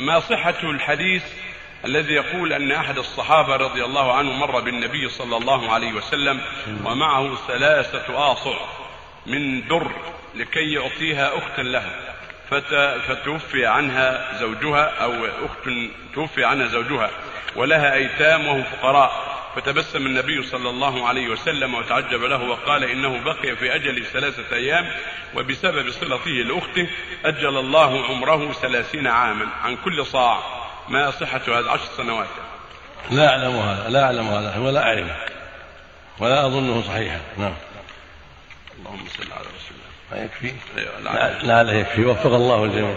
ما صحة الحديث الذي يقول أن أحد الصحابة رضي الله عنه مر بالنبي صلى الله عليه وسلم ومعه ثلاثة آصع من در لكي يعطيها أختا له فت- فتوفي عنها زوجها أو أخت توفي عنها زوجها ولها أيتام وهم فقراء. فتبسم النبي صلى الله عليه وسلم وتعجب له وقال إنه بقي في أجل ثلاثة أيام وبسبب صلته لأخته أجل الله عمره ثلاثين عاما عن كل صاع. ما صحة هذا عشر سنوات؟ لا أعلم هذا لا أعلم هذا ولا أعرفه ولا أظنه صحيحا. نعم. اللهم صل على رسول الله. ما يكفي؟ أيوة، لا. لا لا لا يكفي. وفق الله الجميع.